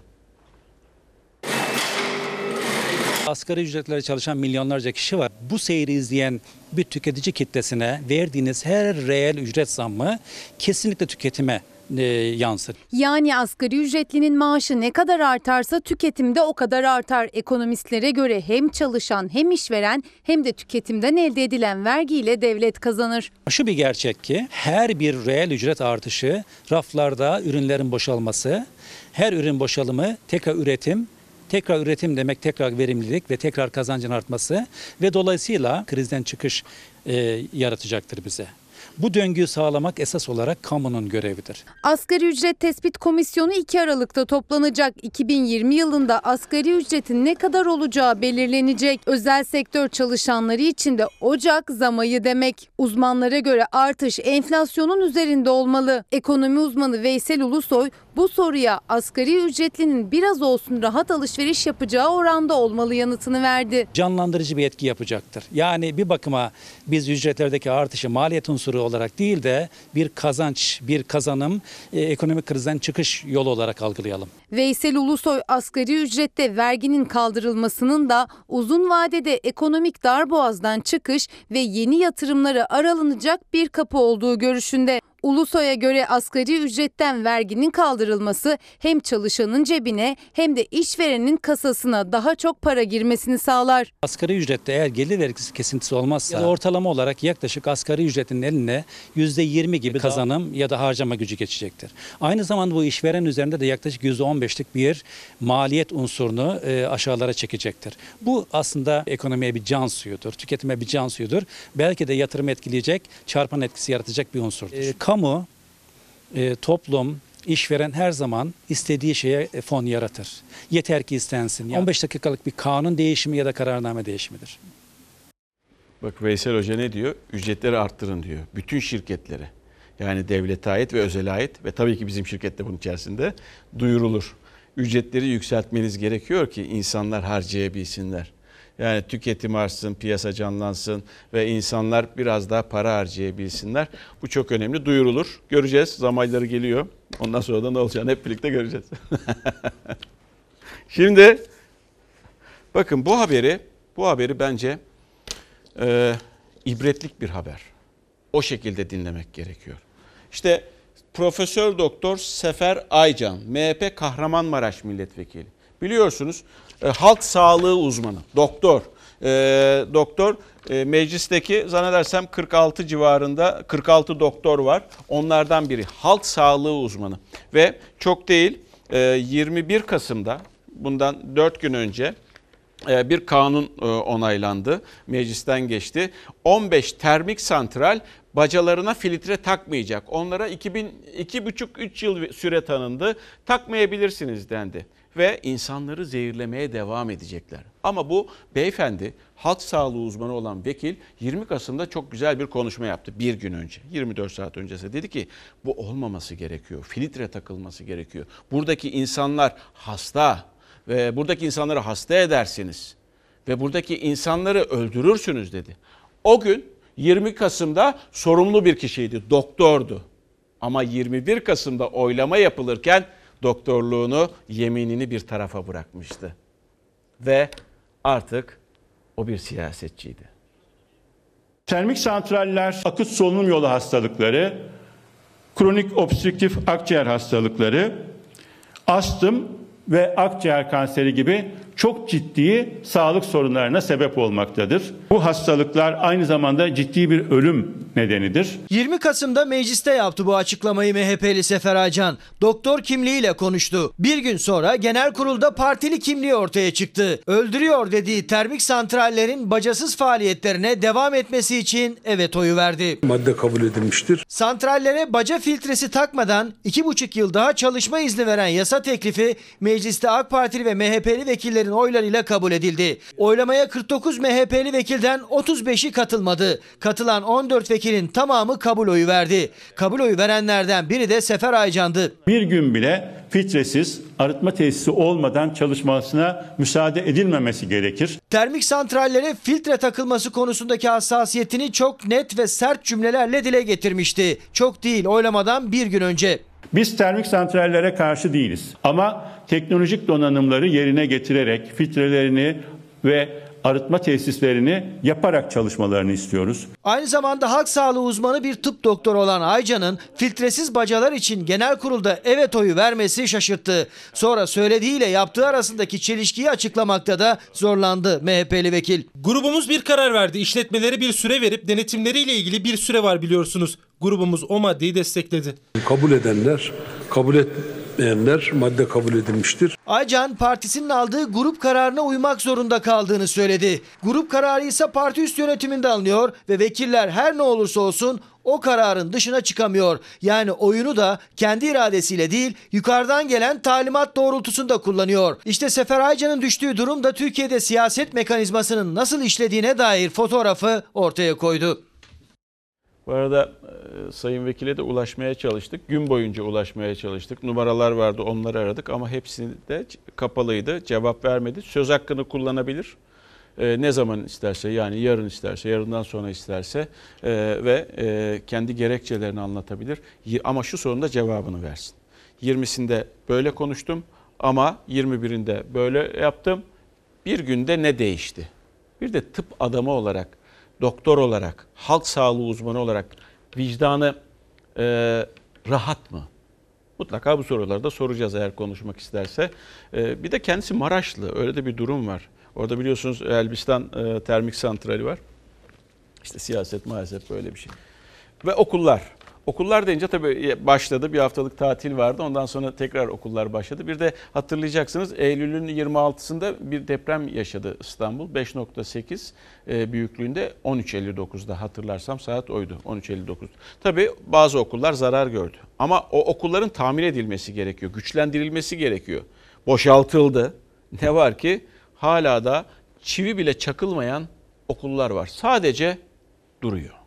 Asgari ücretlere çalışan milyonlarca kişi var. Bu seyri izleyen bir tüketici kitlesine verdiğiniz her reel ücret zammı kesinlikle tüketime e, yansır. Yani asgari ücretlinin maaşı ne kadar artarsa tüketimde o kadar artar. Ekonomistlere göre hem çalışan hem işveren hem de tüketimden elde edilen vergiyle devlet kazanır. Şu bir gerçek ki her bir reel ücret artışı raflarda ürünlerin boşalması, her ürün boşalımı tekrar üretim, tekrar üretim demek tekrar verimlilik ve tekrar kazancın artması ve dolayısıyla krizden çıkış e, yaratacaktır bize. Bu döngüyü sağlamak esas olarak kamunun görevidir. Asgari ücret tespit komisyonu 2 Aralık'ta toplanacak. 2020 yılında asgari ücretin ne kadar olacağı belirlenecek. Özel sektör çalışanları için de Ocak zamayı demek. Uzmanlara göre artış enflasyonun üzerinde olmalı. Ekonomi uzmanı Veysel Ulusoy bu soruya asgari ücretlinin biraz olsun rahat alışveriş yapacağı oranda olmalı yanıtını verdi. Canlandırıcı bir etki yapacaktır. Yani bir bakıma biz ücretlerdeki artışı maliyet unsuru olarak değil de bir kazanç, bir kazanım, e, ekonomik krizden çıkış yolu olarak algılayalım. Veysel Ulusoy asgari ücrette verginin kaldırılmasının da uzun vadede ekonomik darboğazdan çıkış ve yeni yatırımlara aralanacak bir kapı olduğu görüşünde. Ulusoy'a göre asgari ücretten verginin kaldırılması hem çalışanın cebine hem de işverenin kasasına daha çok para girmesini sağlar. Asgari ücrette eğer gelir vergisi kesintisi olmazsa ya da ortalama olarak yaklaşık asgari ücretin eline %20 gibi kazanım ya da harcama gücü geçecektir. Aynı zamanda bu işveren üzerinde de yaklaşık %15'lik bir maliyet unsurunu e, aşağılara çekecektir. Bu aslında ekonomiye bir can suyudur, tüketime bir can suyudur. Belki de yatırım etkileyecek, çarpan etkisi yaratacak bir unsurdur. E, kamu, e, toplum, işveren her zaman istediği şeye e, fon yaratır. Yeter ki istensin. Yani 15 dakikalık bir kanun değişimi ya da kararname değişimidir. Bak Veysel Hoca ne diyor? Ücretleri arttırın diyor. Bütün şirketlere. Yani devlete ait ve özele ait ve tabii ki bizim şirkette bunun içerisinde duyurulur. Ücretleri yükseltmeniz gerekiyor ki insanlar harcayabilsinler. Yani tüketim artsın, piyasa canlansın ve insanlar biraz daha para harcayabilsinler. Bu çok önemli. Duyurulur. Göreceğiz. Zam ayları geliyor. Ondan sonra da ne olacağını hep birlikte göreceğiz. <laughs> Şimdi bakın bu haberi bu haberi bence e, ibretlik bir haber. O şekilde dinlemek gerekiyor. İşte Profesör Doktor Sefer Aycan, MHP Kahramanmaraş Milletvekili. Biliyorsunuz e, halk sağlığı uzmanı, doktor. E, doktor e, meclisteki zannedersem 46 civarında 46 doktor var. Onlardan biri halk sağlığı uzmanı. Ve çok değil e, 21 Kasım'da bundan 4 gün önce e, bir kanun e, onaylandı. Meclisten geçti. 15 termik santral bacalarına filtre takmayacak. Onlara 2000 2,5-3 yıl süre tanındı. Takmayabilirsiniz dendi ve insanları zehirlemeye devam edecekler. Ama bu beyefendi halk sağlığı uzmanı olan vekil 20 Kasım'da çok güzel bir konuşma yaptı bir gün önce. 24 saat öncesi dedi ki bu olmaması gerekiyor. Filtre takılması gerekiyor. Buradaki insanlar hasta ve buradaki insanları hasta edersiniz ve buradaki insanları öldürürsünüz dedi. O gün 20 Kasım'da sorumlu bir kişiydi, doktordu. Ama 21 Kasım'da oylama yapılırken doktorluğunu, yeminini bir tarafa bırakmıştı. Ve artık o bir siyasetçiydi. Termik santraller akut solunum yolu hastalıkları, kronik obstrüktif akciğer hastalıkları, astım ve akciğer kanseri gibi çok ciddi sağlık sorunlarına sebep olmaktadır. Bu hastalıklar aynı zamanda ciddi bir ölüm nedenidir. 20 Kasım'da mecliste yaptı bu açıklamayı MHP'li Sefer Aycan. Doktor kimliğiyle konuştu. Bir gün sonra genel kurulda partili kimliği ortaya çıktı. Öldürüyor dediği termik santrallerin bacasız faaliyetlerine devam etmesi için evet oyu verdi. Madde kabul edilmiştir. Santrallere baca filtresi takmadan 2,5 yıl daha çalışma izni veren yasa teklifi mecliste AK Partili ve MHP'li vekillerin oylarıyla kabul edildi. Oylamaya 49 MHP'li vekilden 35'i katılmadı. Katılan 14 vekilin tamamı kabul oyu verdi. Kabul oyu verenlerden biri de Sefer Aycan'dı. Bir gün bile filtresiz arıtma tesisi olmadan çalışmasına müsaade edilmemesi gerekir. Termik santrallere filtre takılması konusundaki hassasiyetini çok net ve sert cümlelerle dile getirmişti. Çok değil oylamadan bir gün önce. Biz termik santrallere karşı değiliz. Ama teknolojik donanımları yerine getirerek filtrelerini ve arıtma tesislerini yaparak çalışmalarını istiyoruz. Aynı zamanda halk sağlığı uzmanı bir tıp doktoru olan Aycan'ın filtresiz bacalar için genel kurulda evet oyu vermesi şaşırttı. Sonra söylediğiyle yaptığı arasındaki çelişkiyi açıklamakta da zorlandı MHP'li vekil. Grubumuz bir karar verdi. İşletmelere bir süre verip denetimleriyle ilgili bir süre var biliyorsunuz. Grubumuz o maddeyi destekledi. Kabul edenler, kabul etmeyenler madde kabul edilmiştir. Aycan partisinin aldığı grup kararına uymak zorunda kaldığını söyledi. Grup kararı ise parti üst yönetiminde alınıyor ve vekiller her ne olursa olsun o kararın dışına çıkamıyor. Yani oyunu da kendi iradesiyle değil yukarıdan gelen talimat doğrultusunda kullanıyor. İşte Sefer Aycan'ın düştüğü durum da Türkiye'de siyaset mekanizmasının nasıl işlediğine dair fotoğrafı ortaya koydu. Bu arada e, Sayın Vekil'e de ulaşmaya çalıştık. Gün boyunca ulaşmaya çalıştık. Numaralar vardı onları aradık ama hepsi de kapalıydı. Cevap vermedi. Söz hakkını kullanabilir. E, ne zaman isterse yani yarın isterse, yarından sonra isterse e, ve kendi gerekçelerini anlatabilir. Ama şu sorunda cevabını versin. 20'sinde böyle konuştum ama 21'inde böyle yaptım. Bir günde ne değişti? Bir de tıp adamı olarak, doktor olarak, halk sağlığı uzmanı olarak vicdanı e, rahat mı? Mutlaka bu soruları da soracağız eğer konuşmak isterse. E, bir de kendisi Maraşlı, öyle de bir durum var. Orada biliyorsunuz Elbistan e, termik santrali var. İşte siyaset maalesef böyle bir şey. Ve okullar. Okullar deyince tabii başladı. Bir haftalık tatil vardı. Ondan sonra tekrar okullar başladı. Bir de hatırlayacaksınız Eylül'ün 26'sında bir deprem yaşadı İstanbul. 5.8 e, büyüklüğünde 13.59'da hatırlarsam saat oydu. 13.59. Tabii bazı okullar zarar gördü. Ama o okulların tamir edilmesi gerekiyor. Güçlendirilmesi gerekiyor. Boşaltıldı. Ne var ki hala da çivi bile çakılmayan okullar var. Sadece duruyor.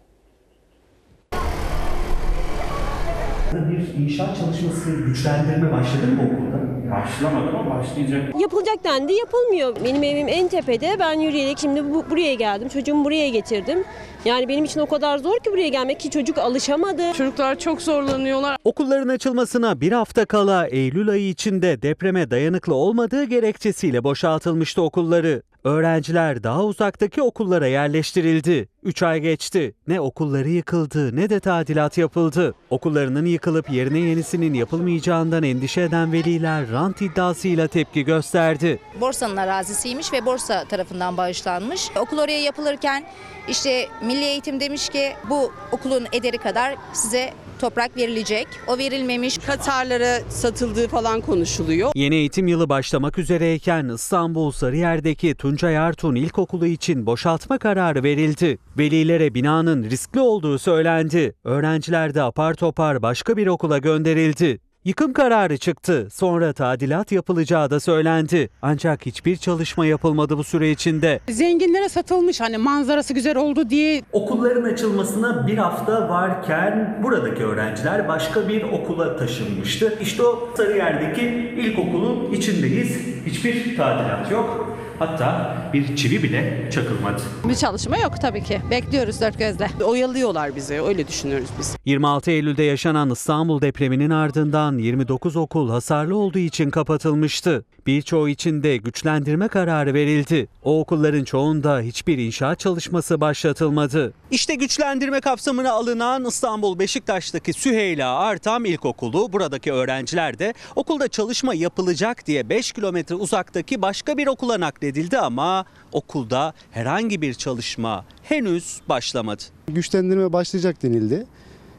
Bir inşaat çalışması güçlendirme başladı mı okulda? Başlamadı ama başlayacak. Yapılacak dendi yapılmıyor. Benim evim en tepede. Ben yürüyerek şimdi bu, buraya geldim. Çocuğumu buraya getirdim. Yani benim için o kadar zor ki buraya gelmek ki çocuk alışamadı. Çocuklar çok zorlanıyorlar. Okulların açılmasına bir hafta kala Eylül ayı içinde depreme dayanıklı olmadığı gerekçesiyle boşaltılmıştı okulları. Öğrenciler daha uzaktaki okullara yerleştirildi. 3 ay geçti. Ne okulları yıkıldı ne de tadilat yapıldı. Okullarının yıkılıp yerine yenisinin yapılmayacağından endişe eden veliler rant iddiasıyla tepki gösterdi. Borsa'nın arazisiymiş ve borsa tarafından bağışlanmış. Okul oraya yapılırken işte Milli Eğitim demiş ki bu okulun ederi kadar size toprak verilecek. O verilmemiş. Katarlara satıldığı falan konuşuluyor. Yeni eğitim yılı başlamak üzereyken İstanbul Sarıyer'deki Tuncay Artun İlkokulu için boşaltma kararı verildi. Velilere binanın riskli olduğu söylendi. Öğrenciler de apar topar başka bir okula gönderildi. Yıkım kararı çıktı. Sonra tadilat yapılacağı da söylendi. Ancak hiçbir çalışma yapılmadı bu süre içinde. Zenginlere satılmış hani manzarası güzel oldu diye. Okulların açılmasına bir hafta varken buradaki öğrenciler başka bir okula taşınmıştı. İşte o Sarıyer'deki ilkokulun içindeyiz. Hiçbir tadilat yok. Hatta bir çivi bile çakılmadı. Bir çalışma yok tabii ki. Bekliyoruz dört gözle. Oyalıyorlar bizi öyle düşünüyoruz biz. 26 Eylül'de yaşanan İstanbul depreminin ardından 29 okul hasarlı olduğu için kapatılmıştı. Birçoğu için de güçlendirme kararı verildi. O okulların çoğunda hiçbir inşaat çalışması başlatılmadı. İşte güçlendirme kapsamına alınan İstanbul Beşiktaş'taki Süheyla Artam İlkokulu. Buradaki öğrenciler de okulda çalışma yapılacak diye 5 kilometre uzaktaki başka bir okula nakledildi ama okulda herhangi bir çalışma henüz başlamadı. Güçlendirme başlayacak denildi.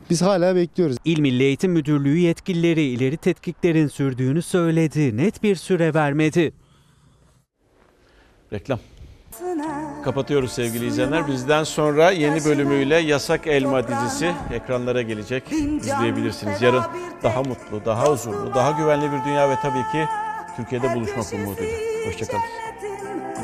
Biz hala bekliyoruz. İl Milli Eğitim Müdürlüğü yetkilileri ileri tetkiklerin sürdüğünü söyledi. Net bir süre vermedi. Reklam. Kapatıyoruz sevgili izleyenler. Bizden sonra yeni bölümüyle Yasak Elma dizisi ekranlara gelecek. İzleyebilirsiniz. Yarın daha mutlu, daha huzurlu, daha güvenli bir dünya ve tabii ki Türkiye'de buluşmak umuduyla. Hoşçakalın.